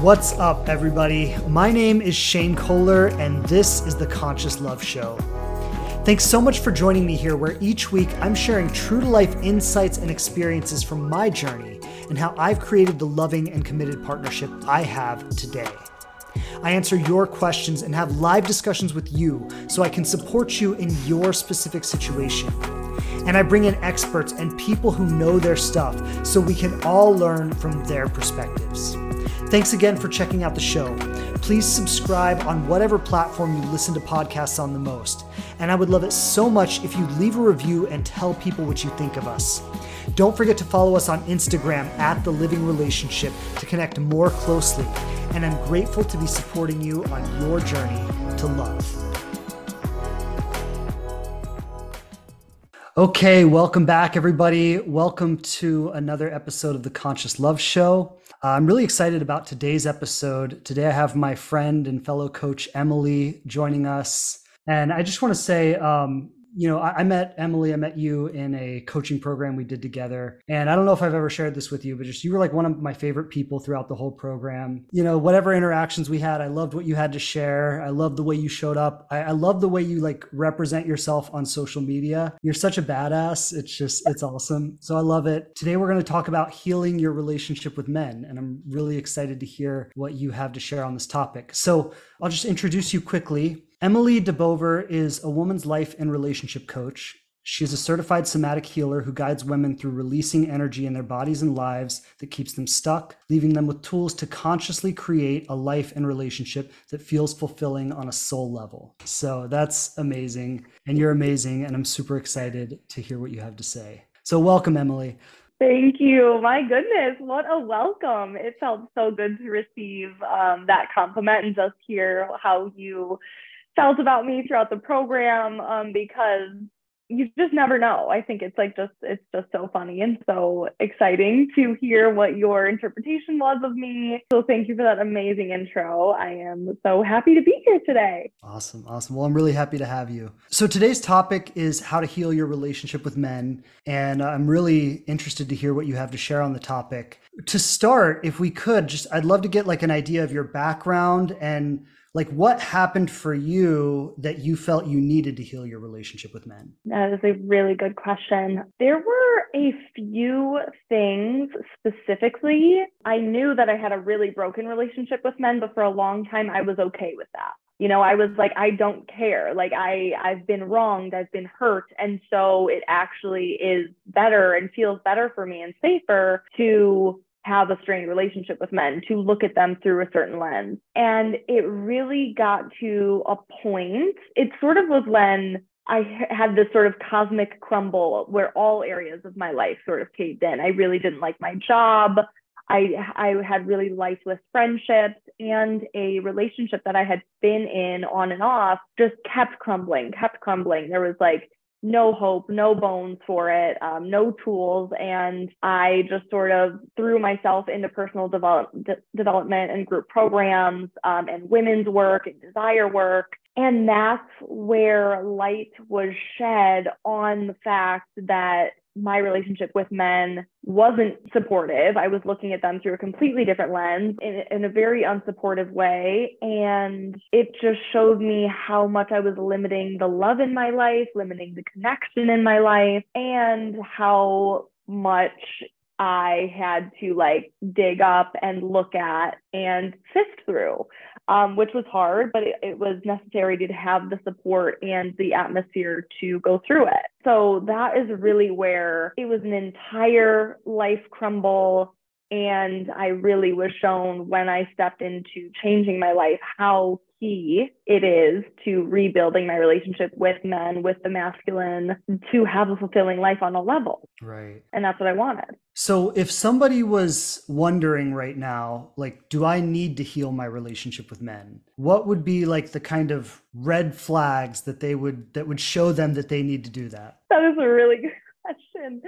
What's up, everybody? My name is Shane Kohler, and this is the Conscious Love Show. Thanks so much for joining me here, where each week I'm sharing true to life insights and experiences from my journey and how I've created the loving and committed partnership I have today. I answer your questions and have live discussions with you so I can support you in your specific situation. And I bring in experts and people who know their stuff so we can all learn from their perspectives. Thanks again for checking out the show. Please subscribe on whatever platform you listen to podcasts on the most. And I would love it so much if you leave a review and tell people what you think of us. Don't forget to follow us on Instagram at The Living Relationship to connect more closely. And I'm grateful to be supporting you on your journey to love. Okay, welcome back, everybody. Welcome to another episode of the Conscious Love Show. Uh, I'm really excited about today's episode. Today, I have my friend and fellow coach Emily joining us. And I just want to say, um, you know, I, I, met Emily, I met you in a coaching program we did together. And I don't know if I've ever shared this with you, but just you were like one of my favorite people throughout the whole program. You know, whatever interactions we had, I loved what you had to share. I loved the way you showed up. I, I love the way you like represent yourself on social media. You're such a badass. It's just, it's awesome. So I love it. Today, we're going to talk about healing your relationship with men. And I'm really excited to hear what you have to share on this topic. So I'll just introduce you quickly. Emily DeBouver is a woman's life and relationship coach. She's a certified somatic healer who guides women through releasing energy in their bodies and lives that keeps them stuck, leaving them with tools to consciously create a life and relationship that feels fulfilling on a soul level. So that's amazing. And you're amazing. And I'm super excited to hear what you have to say. So, welcome, Emily. Thank you. My goodness, what a welcome. It felt so good to receive um, that compliment and just hear how you felt about me throughout the program um, because you just never know. I think it's like just it's just so funny and so exciting to hear what your interpretation was of me. So thank you for that amazing intro. I am so happy to be here today. Awesome. Awesome. Well, I'm really happy to have you. So today's topic is how to heal your relationship with men and I'm really interested to hear what you have to share on the topic. To start, if we could, just I'd love to get like an idea of your background and like what happened for you that you felt you needed to heal your relationship with men. That is a really good question. There were a few things specifically. I knew that i had a really broken relationship with men but for a long time i was okay with that. You know i was like i don't care. Like i i've been wronged. I've been hurt. And so it actually is better and feels better for me and safer to have a strained relationship with men, to look at them through a certain lens. And it really got to a point, it sort of was when I had this sort of cosmic crumble where all areas of my life sort of caved in. I really didn't like my job. I, I had really lifeless friendships and a relationship that I had been in on and off just kept crumbling, kept crumbling. There was like no hope, no bones for it, um, no tools. And I just sort of threw myself into personal develop- de- development and group programs um, and women's work and desire work. And that's where light was shed on the fact that my relationship with men wasn't supportive. I was looking at them through a completely different lens in, in, a very unsupportive way. And it just showed me how much I was limiting the love in my life, limiting the connection in my life, and how much I had to like dig up and look at and sift through, um, which was hard, but it, it, was necessary to have the support and the atmosphere to go through it. So that is really where it was an entire life crumble and I really was shown when I stepped into changing my life how key it is to rebuilding my relationship with men, with the masculine, to have a fulfilling life on a level. Right. And that's what I wanted. So if somebody was wondering right now, like, do I need to heal my relationship with men? What would be like the kind of red flags that they would that would show them that they need to do that? That is a really good question.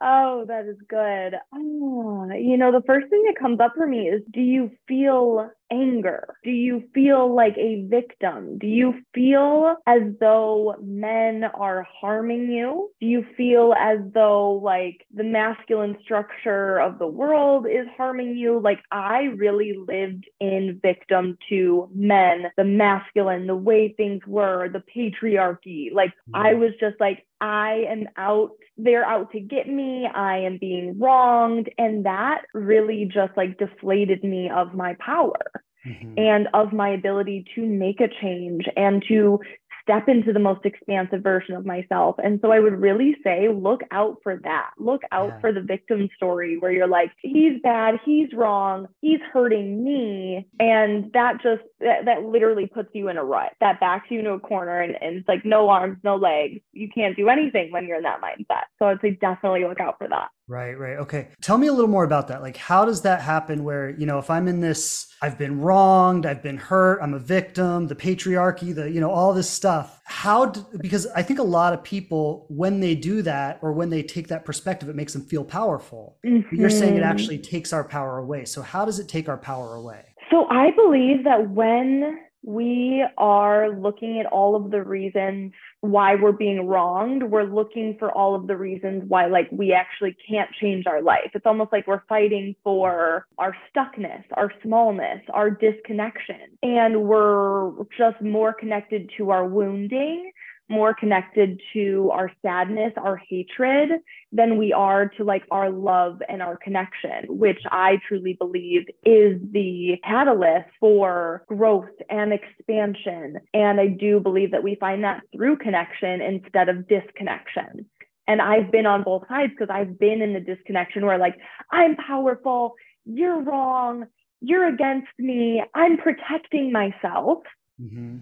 Oh, that is good. Oh, you know, the first thing that comes up for me is do you feel anger? Do you feel like a victim? Do you feel as though men are harming you? Do you feel as though like the masculine structure of the world is harming you? Like I really lived in victim to men, the masculine, the way things were, the patriarchy. Like I mm-hmm. was just like, I am out, they're out to get me. I am being wronged. And that really just like deflated me of my power. Mm-hmm. and of my ability to make a change and to step into the most expansive version of myself. And so I would really say, look out for that. Look out yeah. for the victim story where you're like, he's bad, he's wrong, he's hurting me. And that just, that, that literally puts you in a rut. That backs you into a corner and, and it's like no arms, no legs. You can't do anything when you're in that mindset. So I'd say definitely look out for that. Right, right. Okay. Tell me a little more about that. Like, how does that happen where, you know, if I'm in this, I've been wronged, I've been hurt, I'm a victim, the patriarchy, the, you know, all this stuff. How, do, because I think a lot of people, when they do that or when they take that perspective, it makes them feel powerful. Mm-hmm. You're saying it actually takes our power away. So, how does it take our power away? So, I believe that when we are looking at all of the reasons why we're being wronged. We're looking for all of the reasons why like we actually can't change our life. It's almost like we're fighting for our stuckness our smallness our disconnection. And we're just more connected to our wounding more connected to our sadness, our hatred, than we are to like our love and our connection, which I truly believe is the catalyst for growth and expansion. And I do believe that we find that through connection instead of disconnection. And I've been on both sides because I've been in the disconnection where like, I'm powerful, you're wrong, you're against me, I'm protecting myself. Mm-hmm.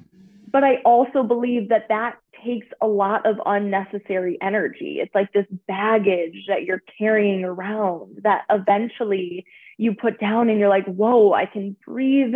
But I also believe that that takes a lot of unnecessary energy. It's like this baggage that you're carrying around that eventually you put down and you're like, whoa, I can breathe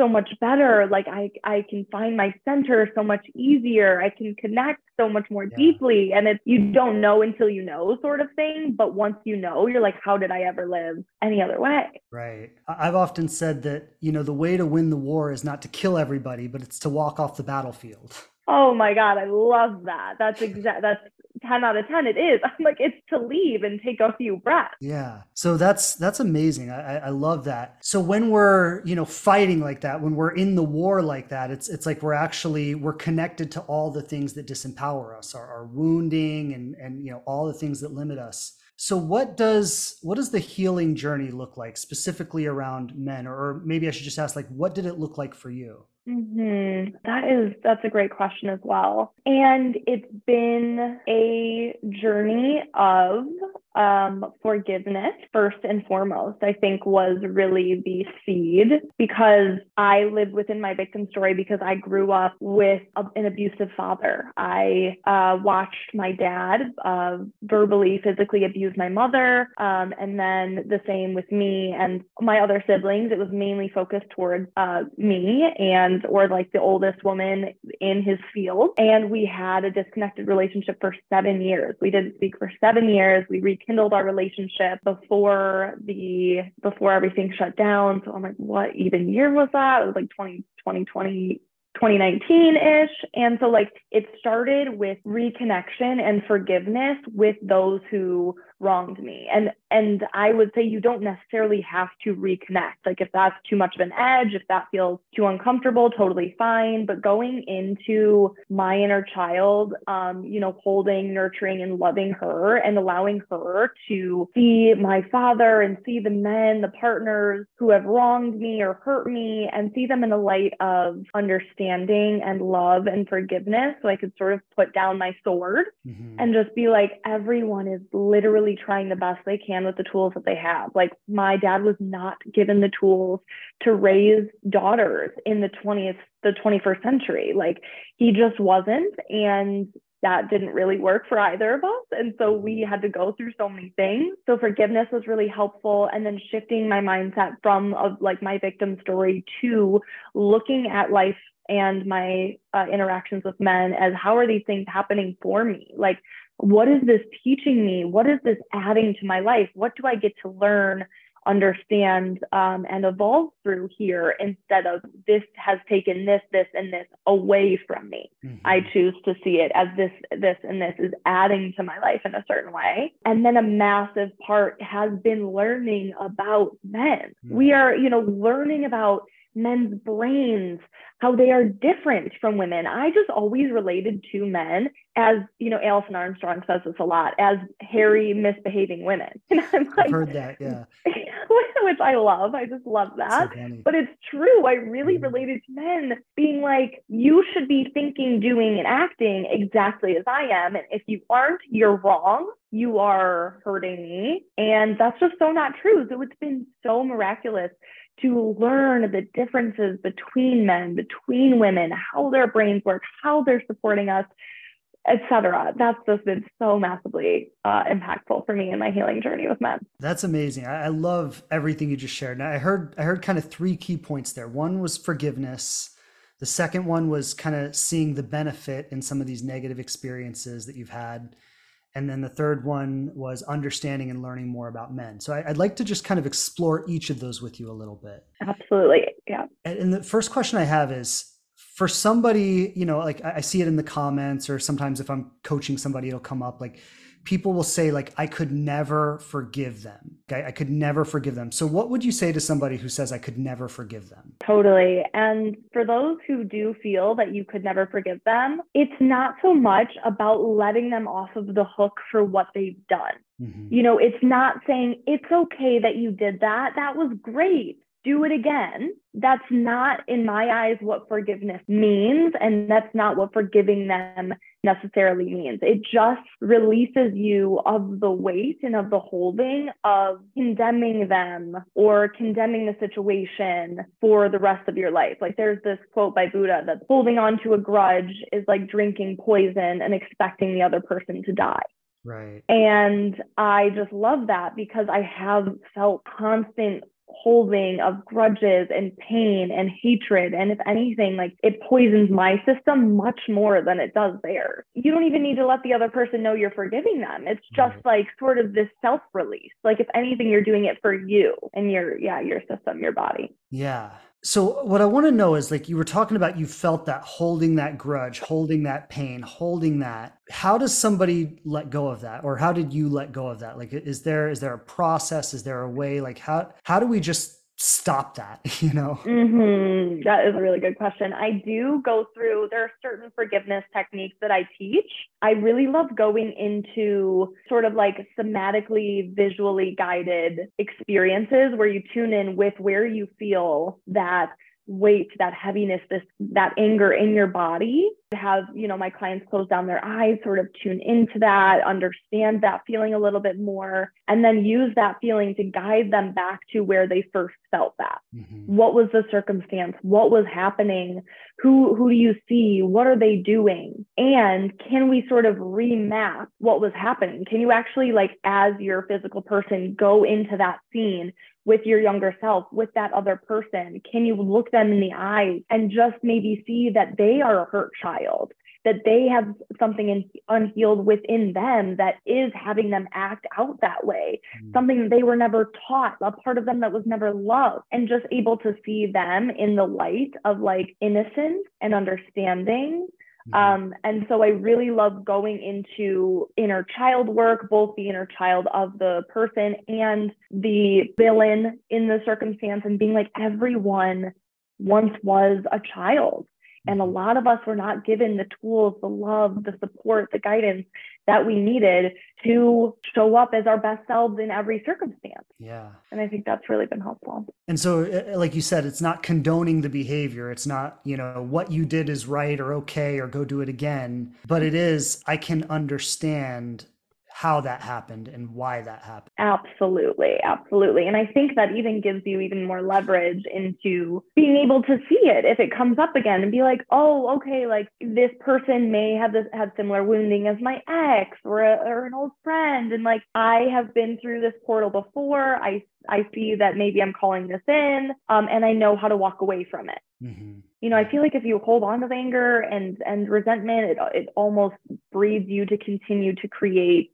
so much better. Like I, I can find my center so much easier. I can connect so much more yeah. deeply. And it's you don't know until you know sort of thing. But once you know, you're like, how did I ever live any other way? Right. I've often said that, you know, the way to win the war is not to kill everybody, but it's to walk off the battlefield. Oh my God, I love that. That's exact that's 10 out of 10 it is. I'm like it's to leave and take a few breaths. Yeah. So that's that's amazing. I, I love that. So when we're you know fighting like that when we're in the war like that it's it's like we're actually we're connected to all the things that disempower us our, our wounding and and you know all the things that limit us. So what does what does the healing journey look like specifically around men? Or maybe i should just ask like what did it look like for you Mm-hmm. That is that's a great question as well. And it's been a journey of um, forgiveness first and foremost, I think was really the seed because I lived within my victim story because I grew up with a, an abusive father. I uh, watched my dad uh, verbally, physically abuse my mother, um, and then the same with me and my other siblings. It was mainly focused towards uh, me and or like the oldest woman in his field, and we had a disconnected relationship for seven years. We didn't speak for seven years. We rekindled our relationship before the before everything shut down. So I'm like, what even year was that? It was like 20, 2020, 2019 ish. And so, like, it started with reconnection and forgiveness with those who wronged me. And and I would say you don't necessarily have to reconnect. Like if that's too much of an edge, if that feels too uncomfortable, totally fine. But going into my inner child, um, you know, holding, nurturing, and loving her and allowing her to see my father and see the men, the partners who have wronged me or hurt me and see them in the light of understanding and love and forgiveness. So I could sort of put down my sword mm-hmm. and just be like, everyone is literally trying the best they can with the tools that they have. Like my dad was not given the tools to raise daughters in the 20th, the 21st century. Like he just wasn't. And that didn't really work for either of us. And so we had to go through so many things. So forgiveness was really helpful. And then shifting my mindset from of like my victim story to looking at life and my uh, interactions with men as how are these things happening for me? Like what is this teaching me? What is this adding to my life? What do I get to learn understand um, and evolve through here instead of this has taken this this and this away from me mm-hmm. i choose to see it as this this and this is adding to my life in a certain way and then a massive part has been learning about men mm-hmm. we are you know learning about men's brains, how they are different from women. I just always related to men as, you know, Alison Armstrong says this a lot, as hairy, misbehaving women. And I'm like, I've heard that, yeah. which I love. I just love that. So but it's true. I really mm-hmm. related to men being like, you should be thinking, doing, and acting exactly as I am. And if you aren't, you're wrong. You are hurting me. And that's just so not true. So it's been so miraculous to learn the differences between men, between women, how their brains work, how they're supporting us, etc. That's just been so massively uh, impactful for me in my healing journey with men. That's amazing. I, I love everything you just shared. Now, I heard I heard kind of three key points there. One was forgiveness. The second one was kind of seeing the benefit in some of these negative experiences that you've had and then the third one was understanding and learning more about men. So I, would like to just kind of explore each of those with you a little bit. Absolutely. Yeah. And the first question I have is for somebody, you know, like I see it in the comments, or sometimes if I'm coaching somebody, it'll come up like, people will say like i could never forgive them. Okay? I could never forgive them. So what would you say to somebody who says i could never forgive them totally. And for those who do feel that you could never forgive them it's not so much about letting them off of the hook for what they've done. Mm-hmm. you know it's not saying it's okay that you did that. That was great do it again. That's not, in my eyes, what forgiveness means. And that's not what forgiving them necessarily means. It just releases you of the weight and of the holding of condemning them or condemning the situation for the rest of your life. Like there's this quote by Buddha that holding on to a grudge is like drinking poison and expecting the other person to die. Right. And I just love that because I have felt constant holding of grudges and pain and hatred. And if anything, like it poisons my system much more than it does theirs. You don't even need to let the other person know you're forgiving them. It's mm-hmm. just right. like sort of this self release. Like if anything, you're doing it for you and your, yeah, your system, your body. Yeah. So what I want to know is like you were talking about you felt that holding that grudge, holding that pain, holding that. How does somebody let go of that or how did you let go of that? Like is there is there a process, is there a way like how how do we just stop that you know? Mm-hmm. that is a really good question. I do go through there are certain forgiveness techniques that i teach. I really love going into sort of like somatically visually guided experiences where you tune in with where you feel that weight, that heaviness, this that anger in your body. Have you know my clients close down their eyes, sort of tune into that, understand that feeling a little bit more, and then use that feeling to guide them back to where they first felt that. Mm-hmm. What was the circumstance? What was happening? Who who do you see? What are they doing? And can we sort of remap what was happening? Can you actually like as your physical person go into that scene with your younger self, with that other person? Can you look them in the eyes and just maybe see that they are a hurt child? That they have something in, unhealed within them that is having them act out that way, mm. something that they were never taught, a part of them that was never loved, and just able to see them in the light of like innocence and understanding Mm-hmm. Um, and so I really love going into inner child work, both the inner child of the person and the villain in the circumstance, and being like, everyone once was a child. And a mm-hmm. lot of us were not given the tools, the love, the support, the guidance that we needed to show up as our best selves in every circumstance. Yeah. And I think that's really been helpful. And so, uh, uh, like you said, it's not condoning the behavior. It's not, you know, what you did is right or okay or go do it again, but it is, I can understand how that happened and why that happened. Absolutely, absolutely. And I think that even gives you even more leverage into being able to see it if it comes up again and be like, oh, okay, like this person may have this have similar wounding as my ex or a, or an old friend, and like I have been through this portal before. I I see that maybe I'm calling this in, um, and I know how to walk away from it. Mm-hmm you know, I feel like if you hold on to anger and and resentment, it it almost breeds you to continue to create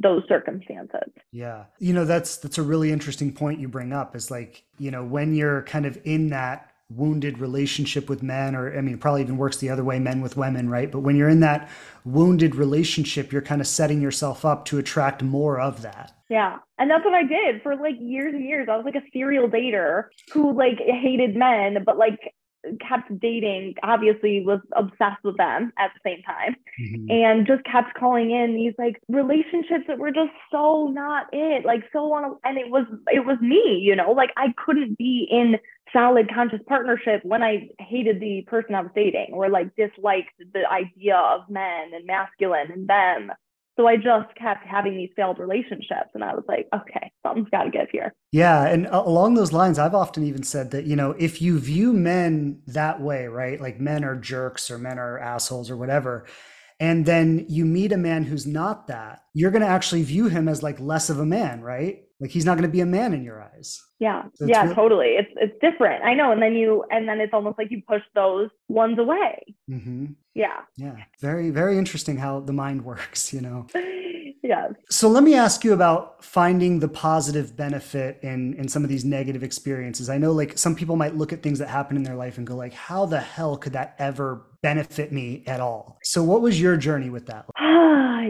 those circumstances. Yeah. You know, that's that's a really interesting point you bring up is like, you know, when you're kind of in that wounded relationship with men or i mean probably even works the other way men with women right but when you're in that wounded relationship you're kind of setting yourself up to attract more of that yeah and that's what i did for like years and years i was like a serial dater who like hated men but like kept dating, obviously was obsessed with them at the same time, mm-hmm. and just kept calling in these like relationships that were just so not it, like so on. And it was it was me, you know, like I couldn't be in solid conscious partnership when I hated the person I was dating or like disliked the idea of men and masculine and them. So I just kept having these failed relationships. And I was like, okay, something's got to give here. Yeah. And along those lines, I've often even said that, you know, if you view men that way, right? Like men are jerks or men are assholes or whatever. And then you meet a man who's not that, you're going to actually view him as like less of a man, right? Like he's not going to be a man in your eyes. Yeah. So yeah, really- totally. It's it's different. I know. And then you and then it's almost like you push those ones away. Mm-hmm. Yeah. Yeah. Very, very interesting how the mind works, you know. yes. So let me ask you about finding the positive benefit in in some of these negative experiences. I know like some people might look at things that happen in their life and go like, how the hell could that ever benefit me at all? So what was your journey with that?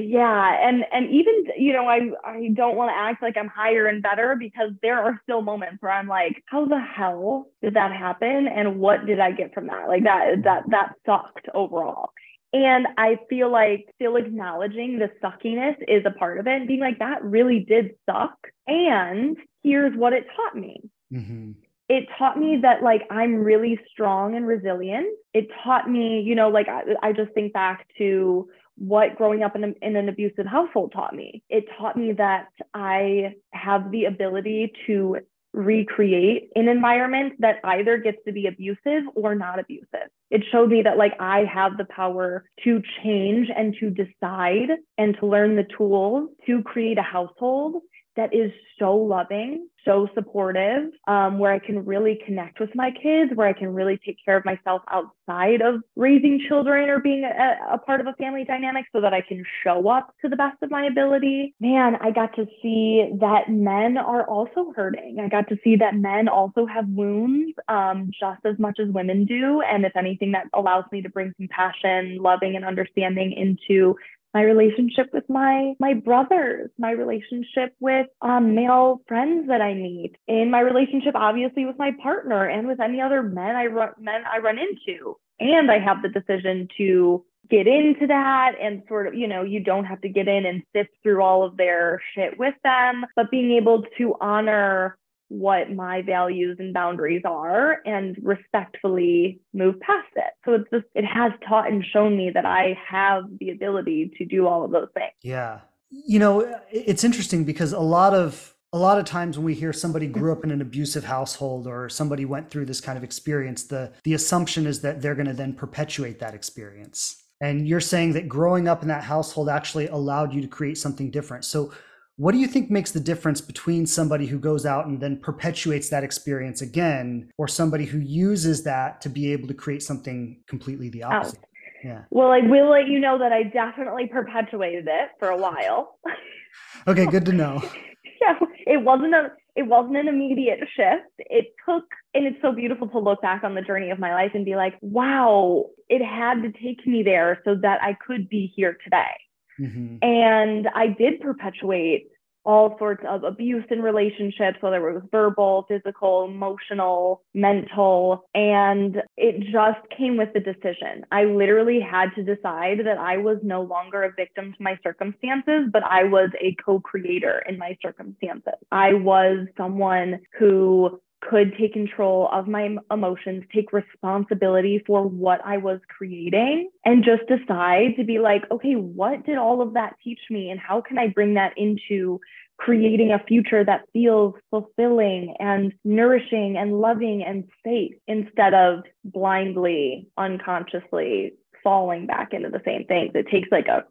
yeah. And and even, you know, I I don't want to act like I'm higher and better because there are still moments where I'm like, how the hell did that happen? And what did I get from that? Like that that that sucked overall. And I feel like still acknowledging the suckiness is a part of it and being like, that really did suck. And here's what it taught me. Mm-hmm. It taught me that like I'm really strong and resilient. It taught me, you know, like I, I just think back to what growing up in, a, in an abusive household taught me. It taught me that I have the ability to recreate an environment that either gets to be abusive or not abusive. It showed me that like I have the power to change and to decide and to learn the tools to create a household that is so loving, so supportive, um, where I can really connect with my kids, where I can really take care of myself outside of raising children or being a, a, part of a family dynamic so that I can show up to the best of my ability. Man, I got to see that men are also hurting. I got to see that men also have wounds um, just as much as women do. And if anything, that allows me to bring compassion, loving, and understanding into my relationship with my my brothers, my relationship with um, male friends that I meet, in my relationship obviously with my partner and with any other men I run men I run into. And I have the decision to get into that and sort of, you know, you don't have to get in and sift through all of their shit with them, but being able to honor what my values and boundaries are and respectfully move past it. So it's just, it has taught and shown me that I have the ability to do all of those things. Yeah. You know, it's interesting because a lot of, a lot of times when we hear somebody grew up in an abusive household or somebody went through this kind of experience, the, the assumption is that they're going to then perpetuate that experience. And you're saying that growing up in that household actually allowed you to create something different. So what do you think makes the difference between somebody who goes out and then perpetuates that experience again, or somebody who uses that to be able to create something completely the opposite? Oh. Yeah. Well, I will let you know that I definitely perpetuated it for a while. okay, good to know. yeah, it wasn't a it wasn't an immediate shift. It took and it's so beautiful to look back on the journey of my life and be like, wow, it had to take me there so that I could be here today. Mm-hmm. And I did perpetuate all sorts of abuse in relationships, whether it was verbal, physical, emotional, mental. And it just came with the decision. I literally had to decide that I was no longer a victim to my circumstances, but I was a co creator in my circumstances. I was someone who could take control of my emotions, take responsibility for what I was creating, and just decide to be like, okay, what did all of that teach me? And how can I bring that into creating a future that feels fulfilling and nourishing and loving and safe instead of blindly, unconsciously falling back into the same things? It takes like a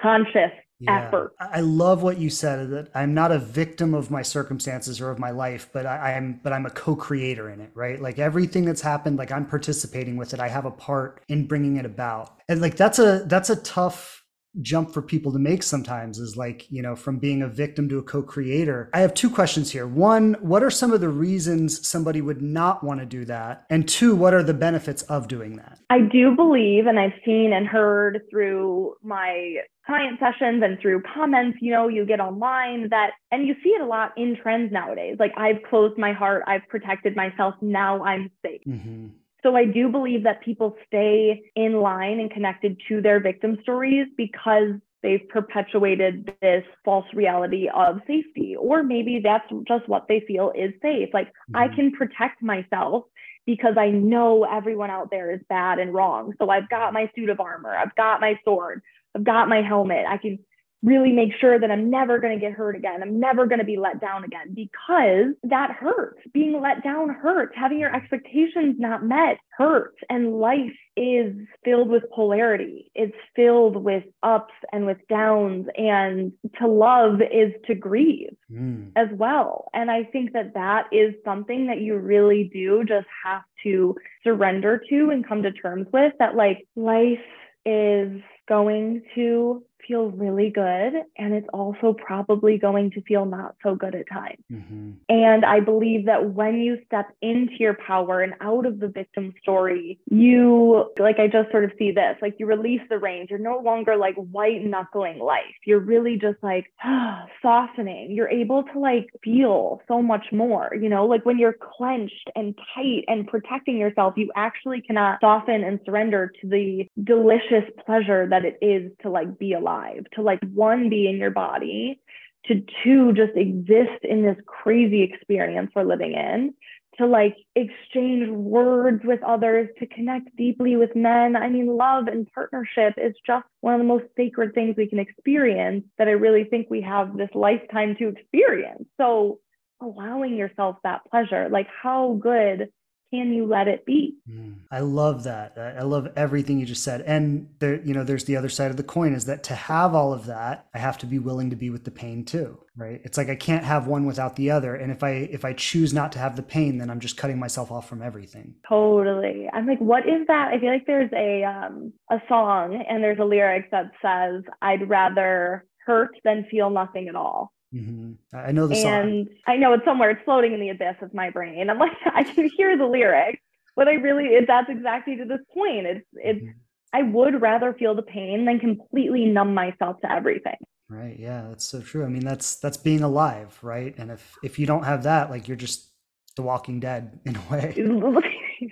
conscious yeah. effort. I love what you said that I'm not a victim of my circumstances or of my life, but I, am but I'm a co-creator in it, right? Like everything that's happened, like I'm participating with it. I have a part in bringing it about. And like that's a that's a tough jump for people to make sometimes is like, you know, from being a victim to a co creator. I have two questions here. One, what are some of the reasons somebody would not want to do that? And two, what are the benefits of doing that? I do believe, and I've seen and heard through my client sessions and through comments, you know, you get online that, and you see it a lot in trends nowadays. Like, I've closed my heart, I've protected myself, now I'm safe. Mm-hmm. So I do believe that people stay in line and connected to their victim stories because they've perpetuated this false reality of safety. Or maybe that's just what they feel is safe. Like, mm-hmm. I can protect myself because I know everyone out there is bad and wrong. So I've got my suit of armor, I've got my sword, I've got my helmet. I can really make sure that I'm never going to get hurt again. I'm never going to be let down again because that hurts. Being let down hurts. Having your expectations not met hurts. And life is filled with polarity. It's filled with ups and with downs. And to love is to grieve mm. as well. And I think that that is something that you really do just have to surrender to and come to terms with that, like, life is going to feel really good and it's also probably going to feel not so good at times. Mm-hmm. And I believe that when you step into your power and out of the victim story, you, like, I just sort of see this, like, you release the reins. You're no longer like white knuckling life. You're really just like softening. You're able to like feel so much more, you know, like when you're clenched and tight and protecting yourself, you actually cannot soften and surrender to the delicious pleasure that it is to like be alive alive, to like one, be in your body, to two, just exist in this crazy experience we're living in, to like exchange words with others, to connect deeply with men. I mean, love and partnership is just one of the most sacred things we can experience that I really think we have this lifetime to experience. So, allowing yourself that pleasure, like, how good can you let it be? Mm, I love that. I love everything you just said. And there, you know, there's the other side of the coin is that to have all of that, I have to be willing to be with the pain too, right? It's like I can't have one without the other. And if I if I choose not to have the pain, then I'm just cutting myself off from everything. Totally. I'm like, what is that? I feel like there's a um a song and there's a lyric that says, I'd rather hurt than feel nothing at all. Mm-hmm. I know the and song. And I know it's somewhere. It's floating in the abyss of my brain. I'm like, I can hear the lyrics, but I really, that's exactly to this point. It's, it's. Mm-hmm. I would rather feel the pain than completely numb myself to everything. Right. Yeah, that's so true. I mean, that's that's being alive, right? And if if you don't have that, like you're just The Walking Dead in a way.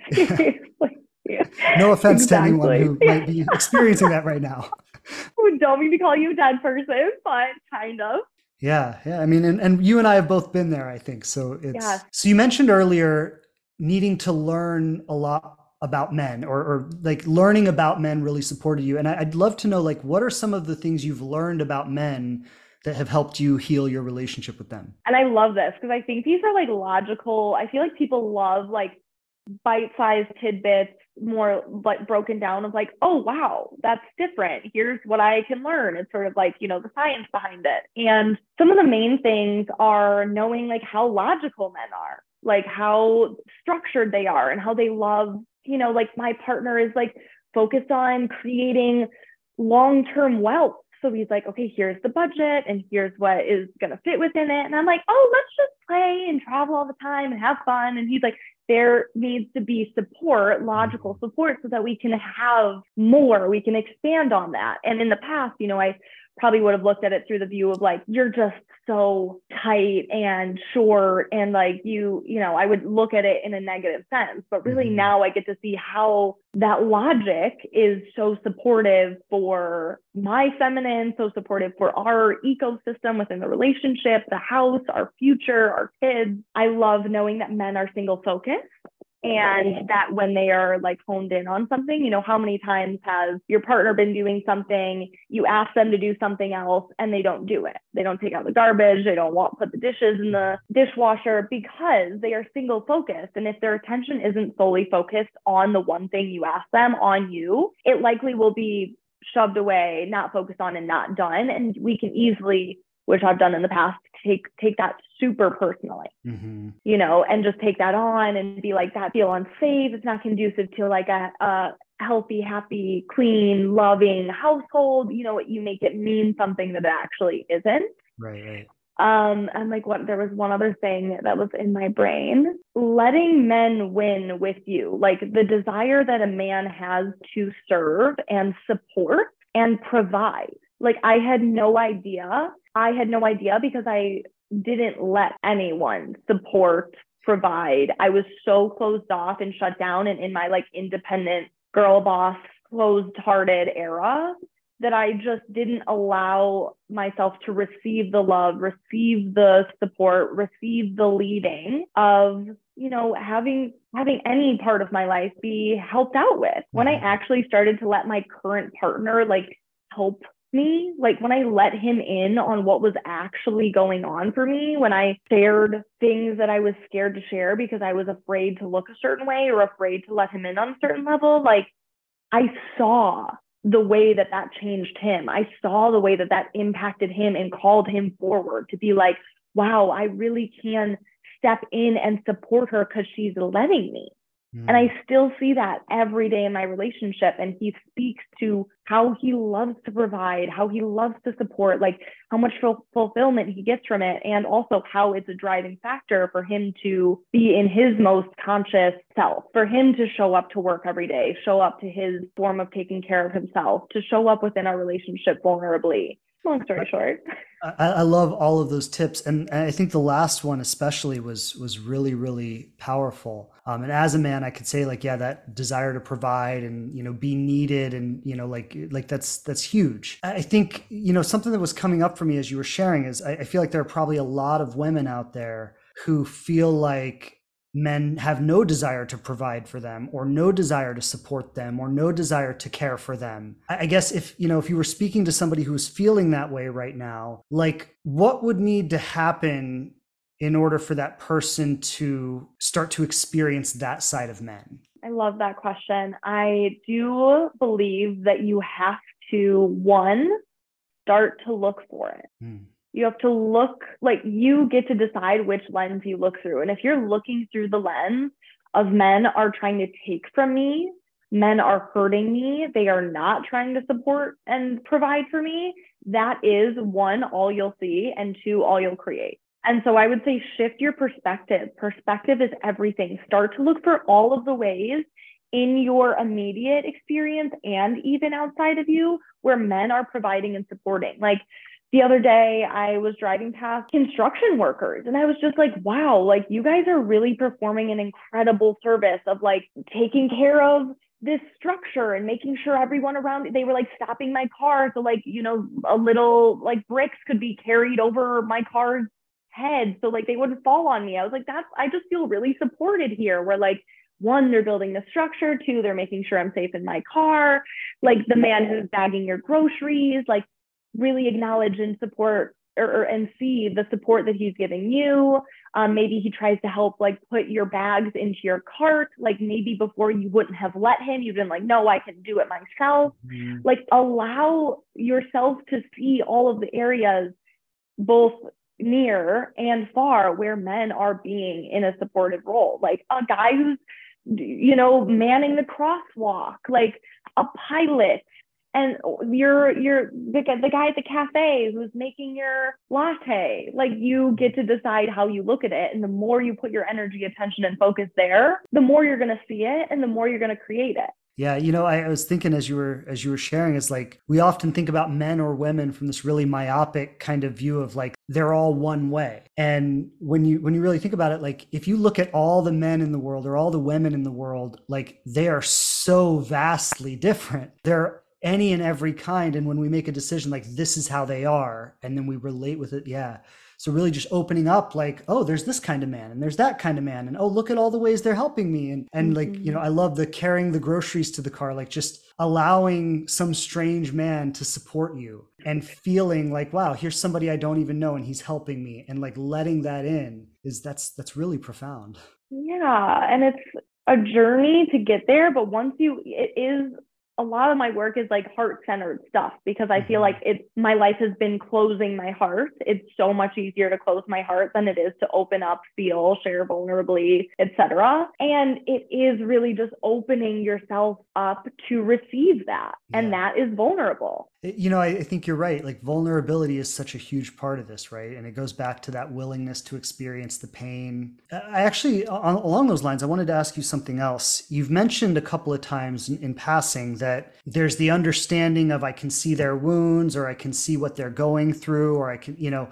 yeah. No offense exactly. to anyone who might be experiencing that right now. Don't mean to call you a dead person, but kind of. Yeah, yeah. I mean, and, and you and I have both been there, I think. So it's yeah. so you mentioned earlier needing to learn a lot about men or, or like learning about men really supported you. And I, I'd love to know like what are some of the things you've learned about men that have helped you heal your relationship with them? And I love this because I think these are like logical. I feel like people love like bite-sized tidbits more like broken down of like oh wow that's different. Here's what i can learn. It's sort of like you know the science behind it. And some of the main things are knowing like how logical men are like how structured they are and how they love you know like my partner is like focused on creating long-term wealth. So he's like okay here's the budget and here's what is going to fit within it. And i'm like oh let's just play and travel all the time and have fun. And he's like there needs to be support, logical support, so that we can have more, we can expand on that. And in the past, you know, I probably would have looked at it through the view of like you're just so tight and short and like you you know i would look at it in a negative sense. But really mm-hmm. now i get to see how that logic is so supportive for my feminine so supportive for our ecosystem within the relationship the house our future our kids. I love knowing that men are single focused and that when they are like honed in on something you know how many times has your partner been doing something you ask them to do something else and they don't do it. They don't take out the garbage they don't want put the dishes in the dishwasher because they are single focused and if their attention isn't solely focused on the one thing you ask them on you it likely will be shoved away not focused on and not done and we can easily which I've done in the past, take take that super personally, mm-hmm. you know, and just take that on and be like that feel unsafe. It's not conducive to like a, a healthy, happy, clean, loving household, you know, you make it mean something that it actually isn't. Right, right. Um, and like what there was one other thing that was in my brain. Letting men win with you, like the desire that a man has to serve and support and provide. Like I had no idea. I had no idea because I didn't let anyone support, provide. I was so closed off and shut down and in my like independent girl boss, closed hearted era that I just didn't allow myself to receive the love, receive the support, receive the leading of, you know, having having any part of my life be helped out with. When I mm-hmm. actually started to let my current partner like help me, like when I let him in on what was actually going on for me, when I shared things that I was scared to share because I was afraid to look a certain way or afraid to let him in on a certain level, like I saw the way that that changed him. I saw the way that that impacted him and called him forward to be like, wow, I really can step in and support her because she's letting me. And I mm. still see that every day in my relationship. And he speaks to how he loves to provide, how he loves to support, like how much fulfillment he gets from it, and also how it's a driving factor for him to be in his most conscious self, for him to show up to work every day, show up to his form of taking care of himself, to show up within our relationship vulnerably long story short. I, I, love all of those tips and, and, i think the last one especially was was really really powerful. Um, and as a man i could say like yeah that desire to provide and you know be needed and you know like like that's that's huge. I think you know something that was coming up for me as you were sharing is I, I feel like there are probably a lot of women out there who feel like men have no desire to provide for them or no desire to support them or no desire to care for them. I guess if you know if you were speaking to somebody who's feeling that way right now like what would need to happen in order for that person to start to experience that side of men? I love that question. I do believe that you have to one start to look for it. Mm you have to look like you get to decide which lens you look through. And if you're looking through the lens of men are trying to take from me, men are hurting me, they are not trying to support and provide for me, that is one, all you'll see, and two, all you'll create. And so I would say shift your perspective. Perspective is everything. Start to look for all of the ways in your immediate experience and even outside of you where men are providing and supporting. Like the other day I was driving past construction workers and I was just like, wow, like you guys are really performing an incredible service of like taking care of this structure and making sure everyone around they were like stopping my car so like you know a little like bricks could be carried over my car's head so like they wouldn't fall on me. I was like that's i just feel really supported here where like one they're building the structure two they're making sure i'm safe in my car like the man who's bagging your groceries like really acknowledge and support or, or, and see the support that he's giving you. Um, maybe he tries to help like put your bags into your cart. Like maybe before you wouldn't have let him, you've been like, no, I can do it myself. Mm-hmm. Like allow yourself to see all of the areas, both near and far, where men are being in a supportive role. Like a guy who's, you know, manning the crosswalk, like a pilot and you're you're the, the guy at the cafe who's making your latte like you get to decide how you look at it and the more you put your energy attention and focus there the more you're going to see it and the more you're going to create it yeah, you know, I, I, was thinking as you were as you were sharing, is like we often think about men or women from this really myopic kind of view of like they're all one way. And when you when you really think about it, like if you look at all the men in the world or all the women in the world, like they are so vastly different. They're any and every kind and when we make a decision like this is how they are and then we relate with it yeah so really just opening up like oh there's this kind of man and there's that kind of man and oh look at all the ways they're helping me and and mm-hmm. like you know i love the carrying the groceries to the car like just allowing some strange man to support you and feeling like wow here's somebody i don't even know and he's helping me and like letting that in is that's that's really profound yeah and it's a journey to get there but once you it is a lot of my work is like heart centered stuff because I feel mm-hmm. like it my life has been closing my heart. It's so much easier to close my heart than it is to open up, feel, share vulnerably, etc. And it is really just opening yourself up to receive that. Yeah. And that is vulnerable. You know, I think you're right. Like vulnerability is such a huge part of this, right? And it goes back to that willingness to experience the pain. I actually, on, along those lines, I wanted to ask you something else. You've mentioned a couple of times in, in passing that there's the understanding of I can see their wounds or I can see what they're going through or I can, you know,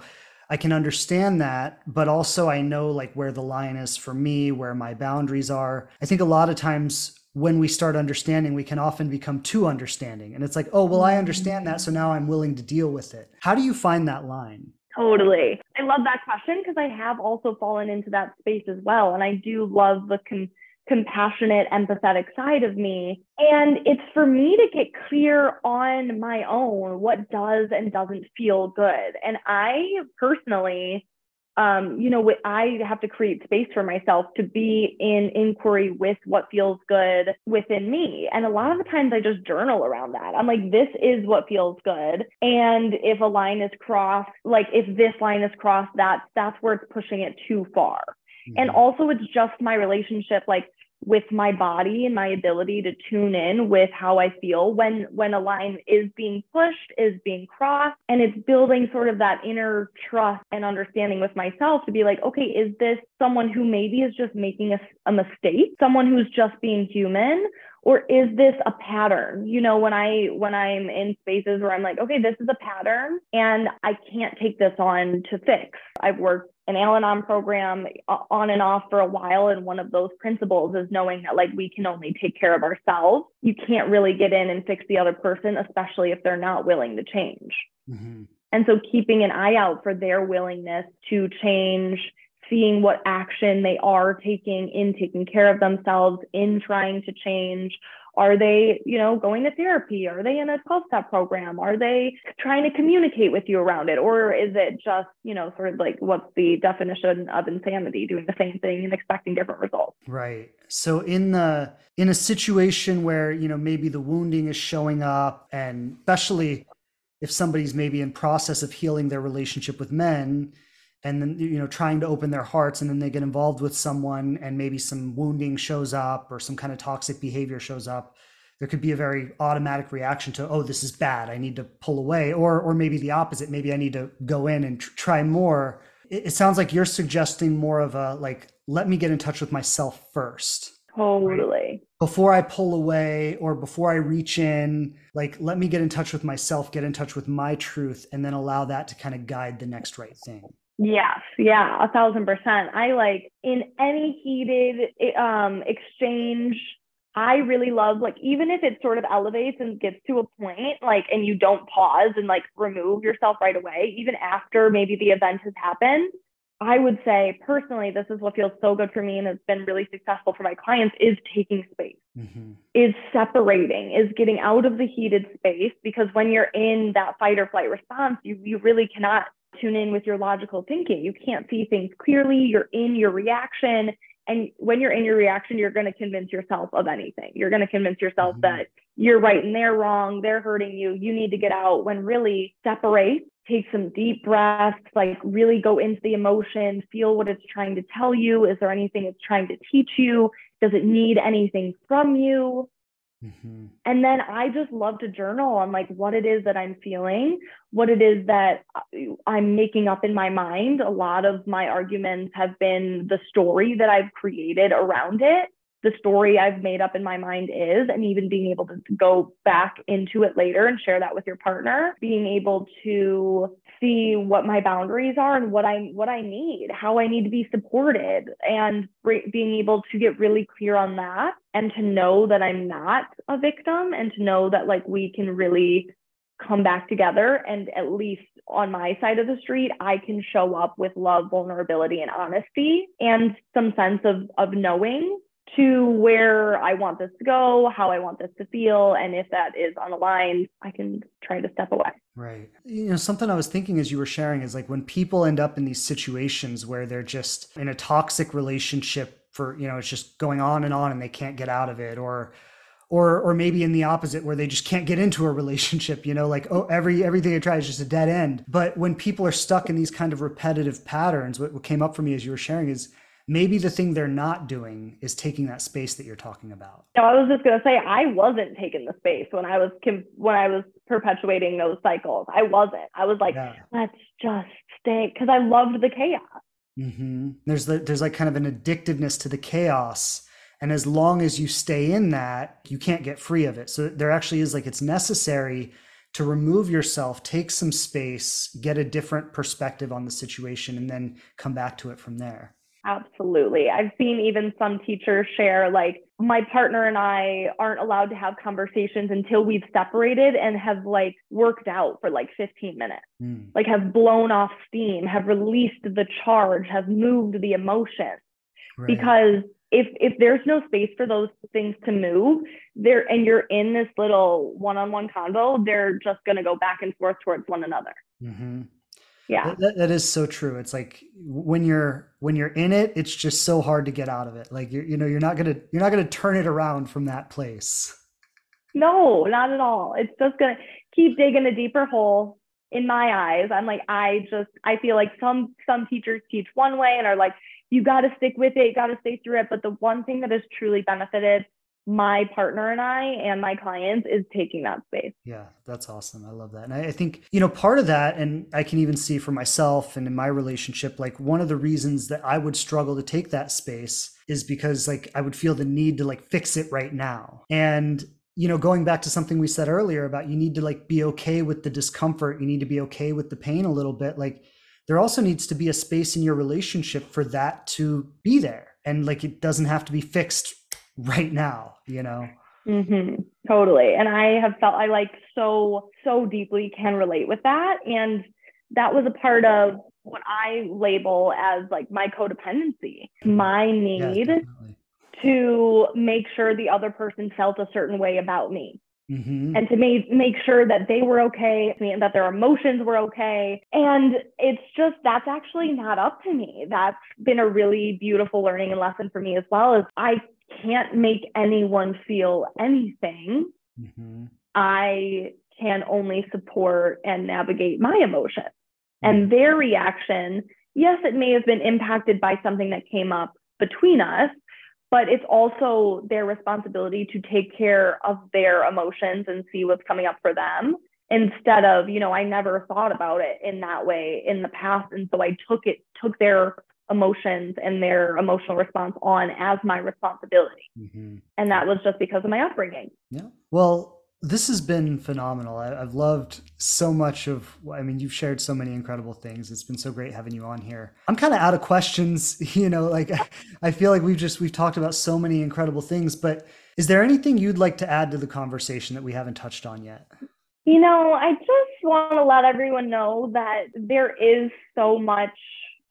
I can understand that, but also I know like where the line is for me, where my boundaries are. I think a lot of times when we start understanding, we can often become too understanding. And it's like, oh, well, I mm-hmm. understand that. So now I'm willing to deal with it. How do you find that line? Totally. I love that question because I have also fallen into that space as well. And I do love the com- compassionate, empathetic side of me. And it's for me to get clear on my own what does and doesn't feel good. And I personally um, you know, I have to create space for myself to be in inquiry with what feels good within me. And a lot of the times I just journal around that. I'm like, this is what feels good. And if a line is crossed, like if this line is crossed, that that's where it's pushing it too far. Mm-hmm. And also it's just my relationship. Like with my body and my ability to tune in with how I feel when when a line is being pushed, is being crossed, and it's building sort of that inner trust and understanding with myself to be like, okay, is this someone who maybe is just making a, a mistake, someone who's just being human, or is this a pattern? You know when i when i'm in spaces where i'm like okay this is a pattern and i can't take this on to fix. I've worked an al-anon program on and off for a while and one of those principles is knowing that like we can only take care of ourselves. You can't really get in and fix the other person especially if they're not willing to change. Mm-hmm. and so keeping an eye out for their willingness to change seeing what action they are taking in taking care of themselves, in trying to change. Are they, you know, going to therapy? Are they in a 12 step program? Are they trying to communicate with you around it? Or is it just, you know, sort of like what's the definition of insanity, doing the same thing and expecting different results? Right. So in the in a situation where, you know, maybe the wounding is showing up and especially if somebody's maybe in process of healing their relationship with men, and then you know trying to open their hearts and then they get involved with someone and maybe some wounding shows up or some kind of toxic behavior shows up there could be a very automatic reaction to oh this is bad i need to pull away or or maybe the opposite maybe i need to go in and tr- try more it, it sounds like you're suggesting more of a like let me get in touch with myself first Totally. Right? Before I pull away or before I reach in, like let me get in touch with myself, get in touch with my truth, and then allow that to kind of guide the next right thing. Yes, yeah, a thousand percent. I like in any heated um, exchange, I really love like even if it sort of elevates and gets to a point, like, and you don't pause and like remove yourself right away, even after maybe the event has happened. I would say personally, this is what feels so good for me and has been really successful for my clients is taking space, mm-hmm. is separating, is getting out of the heated space because when you're in that fight or flight response, you, you really cannot tune in with your logical thinking. You can't see things clearly. You're in your reaction. And when you're in your reaction, you're going to convince yourself of anything. You're going to convince yourself mm-hmm. that you're right and they're wrong. They're hurting you. You need to get out when really separate, take some deep breaths, like really go into the emotion, feel what it's trying to tell you. Is there anything it's trying to teach you? Does it need anything from you? Mm-hmm. And then I just love to journal on like what it is that I'm feeling, what it is that I'm making up in my mind. A lot of my arguments have been the story that I've created around it the story I've made up in my mind is, and even being able to go back into it later and share that with your partner, being able to see what my boundaries are and what I what I need, how I need to be supported, and being able to get really clear on that and to know that I'm not a victim and to know that like we can really come back together and at least on my side of the street i can show up with love vulnerability and honesty and some sense of of knowing to where I want this to go, how I want this to feel, and if that is unaligned, I can try to step away. Right. You know, something I was thinking as you were sharing is like when people end up in these situations where they're just in a toxic relationship for, you know, it's just going on and on and they can't get out of it or or or maybe in the opposite where they just can't get into a relationship you know like oh every everything they try is just a dead end but when people are stuck in these kind of repetitive patterns what, what came up for me as you were sharing is maybe the thing they're not doing is taking that space that you're talking about. No i was just going to say i wasn't taking the space when i was when i was perpetuating those cycles. I wasn't. I was like yeah. let's just stay because i loved the chaos. Mm-hmm. there's the, there's like kind of an addictiveness to the chaos and as long as you stay in that you can't get free of it. So there actually is like it's necessary to remove yourself take some space get a different perspective on the situation and then come back to it from there Absolutely. I've seen even some teachers share, like, my partner and I aren't allowed to have conversations until we've separated and have like worked out for like 15 minutes, mm. like, have blown off steam, have released the charge, have moved the emotion. Right. Because if if there's no space for those things to move there and you're in this little one-on-one convo they're just going to go back and forth towards one another mm-hmm. Yeah. That, that is so true. It's like when you're when you're in it it's just so hard to get out of it. Like you're, you know you're not gonna you're not gonna turn it around from that place. No not at all. It's just gonna keep digging a deeper hole in my eyes. I'm like i just i feel like some some teachers teach one way and are like you got to stick with it, you got to stay through it. But the one thing that has truly benefited my partner and I and my clients is taking that space. Yeah, that's awesome. I love that. And I, think, you know, part of that, and I can even see for myself and in my relationship, like one of the reasons that I would struggle to take that space is because like I would feel the need to like fix it right now. And you know going back to something we said earlier about you need to like be okay with the discomfort you need to be okay with the pain a little bit like there also needs to be a space in your relationship for that to be there and like it doesn't have to be fixed right now you know? Mm-hmm. totally. And i have felt i like so so deeply can relate with that. And that was a part of what i label as like my codependency. My need yeah, to make sure the other person felt a certain way about me. Mm-hmm. and to make make sure that they were okay and that their emotions were okay. And it's just that's actually not up to me. That's been a really beautiful learning and lesson for me as well is i can't make anyone feel anything mm-hmm. i can only support and navigate my emotions mm-hmm. and their reaction yes it may have been impacted by something that came up between us but it's also their responsibility to take care of their emotions and see what's coming up for them instead of you know i never thought about it in that way in the past and so i took it took their emotions and their emotional response on as my responsibility mm-hmm. and that was just because of my upbringing yeah well this has been phenomenal. I, have loved so much of. I mean, you've shared so many incredible things. It's been so great having you on here. I'm kind of out of questions. You know, like I feel like we've just we've talked about so many incredible things. But is there anything you'd like to add to the conversation that we haven't touched on yet? You know, I just want to let everyone know that there is so much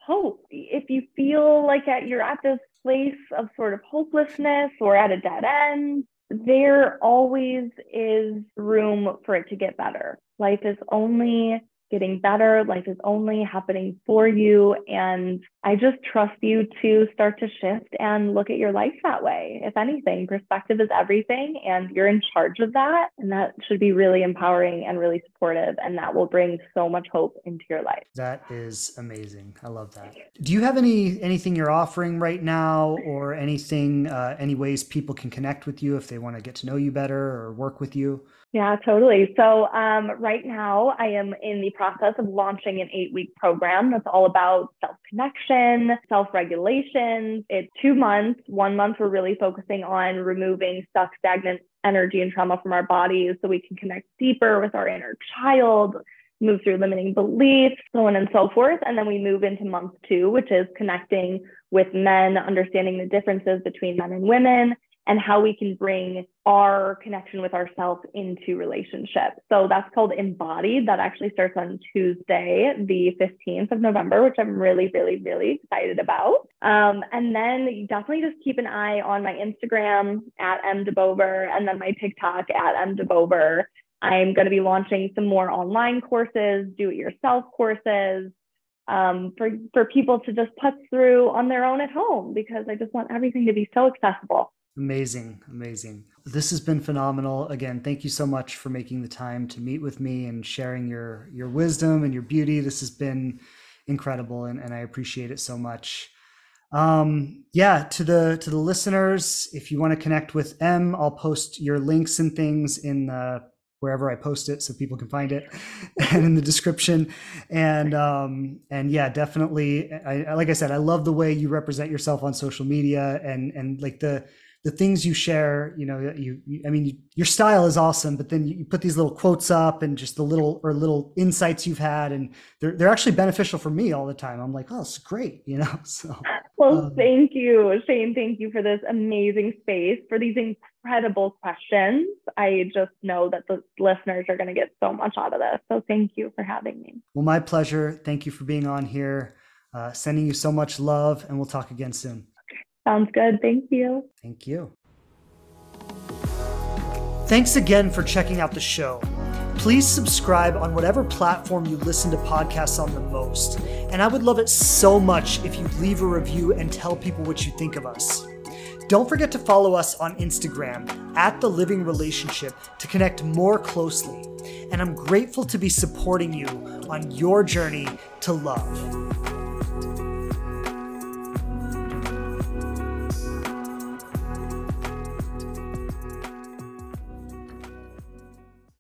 hope. If you feel like you're at this place of sort of hopelessness or at a dead end, there always is room for it to get better. Life is only getting better. Life is only happening for you. And I just trust you to start to shift and look at your life that way. If anything, perspective is everything, and you're in charge of that. And that should be really empowering and really supportive. And that will bring so much hope into your life. That is amazing. I love that. Do you have any anything you're offering right now or anything, uh, any ways people can connect with you if they want to get to know you better or work with you? Yeah, totally. So, um, right now, I am in the process of launching an eight week program that's all about self connection, self regulation. It's two months. One month, we're really focusing on removing stuck, stagnant energy and trauma from our bodies so we can connect deeper with our inner child, move through limiting beliefs, so on and so forth. And then we move into month two, which is connecting with men, understanding the differences between men and women, and how we can bring our connection with ourselves into relationship. So that's called Embodied. That actually starts on Tuesday, the 15th of November, which I'm really, really, really excited about. Um, and then definitely just keep an eye on my Instagram at M DeBouver and then my TikTok at M DeBouver. I'm going to be launching some more online courses, do it yourself courses, um, for, for people to just put through on their own at home because I just want everything to be so accessible. Amazing, amazing. This has been phenomenal. Again, thank you so much for making the time to meet with me and sharing your your wisdom and your beauty. This has been incredible and, and I appreciate it so much. Um, yeah, to the to the listeners, if you want to connect with M, I'll post your links and things in the wherever I post it so people can find it and in the description. And um, and yeah, definitely I, like I said, I love the way you represent yourself on social media and and like the the things you share, you know, you, you I mean, you, your style is awesome, but then you put these little quotes up and just the little or little insights you've had, and they're they're actually beneficial for me all the time. I'm like, oh, it's great, you know. So, well, um, thank you, Shane. Thank you for this amazing space for these incredible questions. I just know that the listeners are going to get so much out of this. So, thank you for having me. Well, my pleasure. Thank you for being on here. Uh, sending you so much love, and we'll talk again soon. Sounds good. Thank you. Thank you. Thanks again for checking out the show. Please subscribe on whatever platform you listen to podcasts on the most. And I would love it so much if you leave a review and tell people what you think of us. Don't forget to follow us on Instagram at The Living Relationship to connect more closely. And I'm grateful to be supporting you on your journey to love.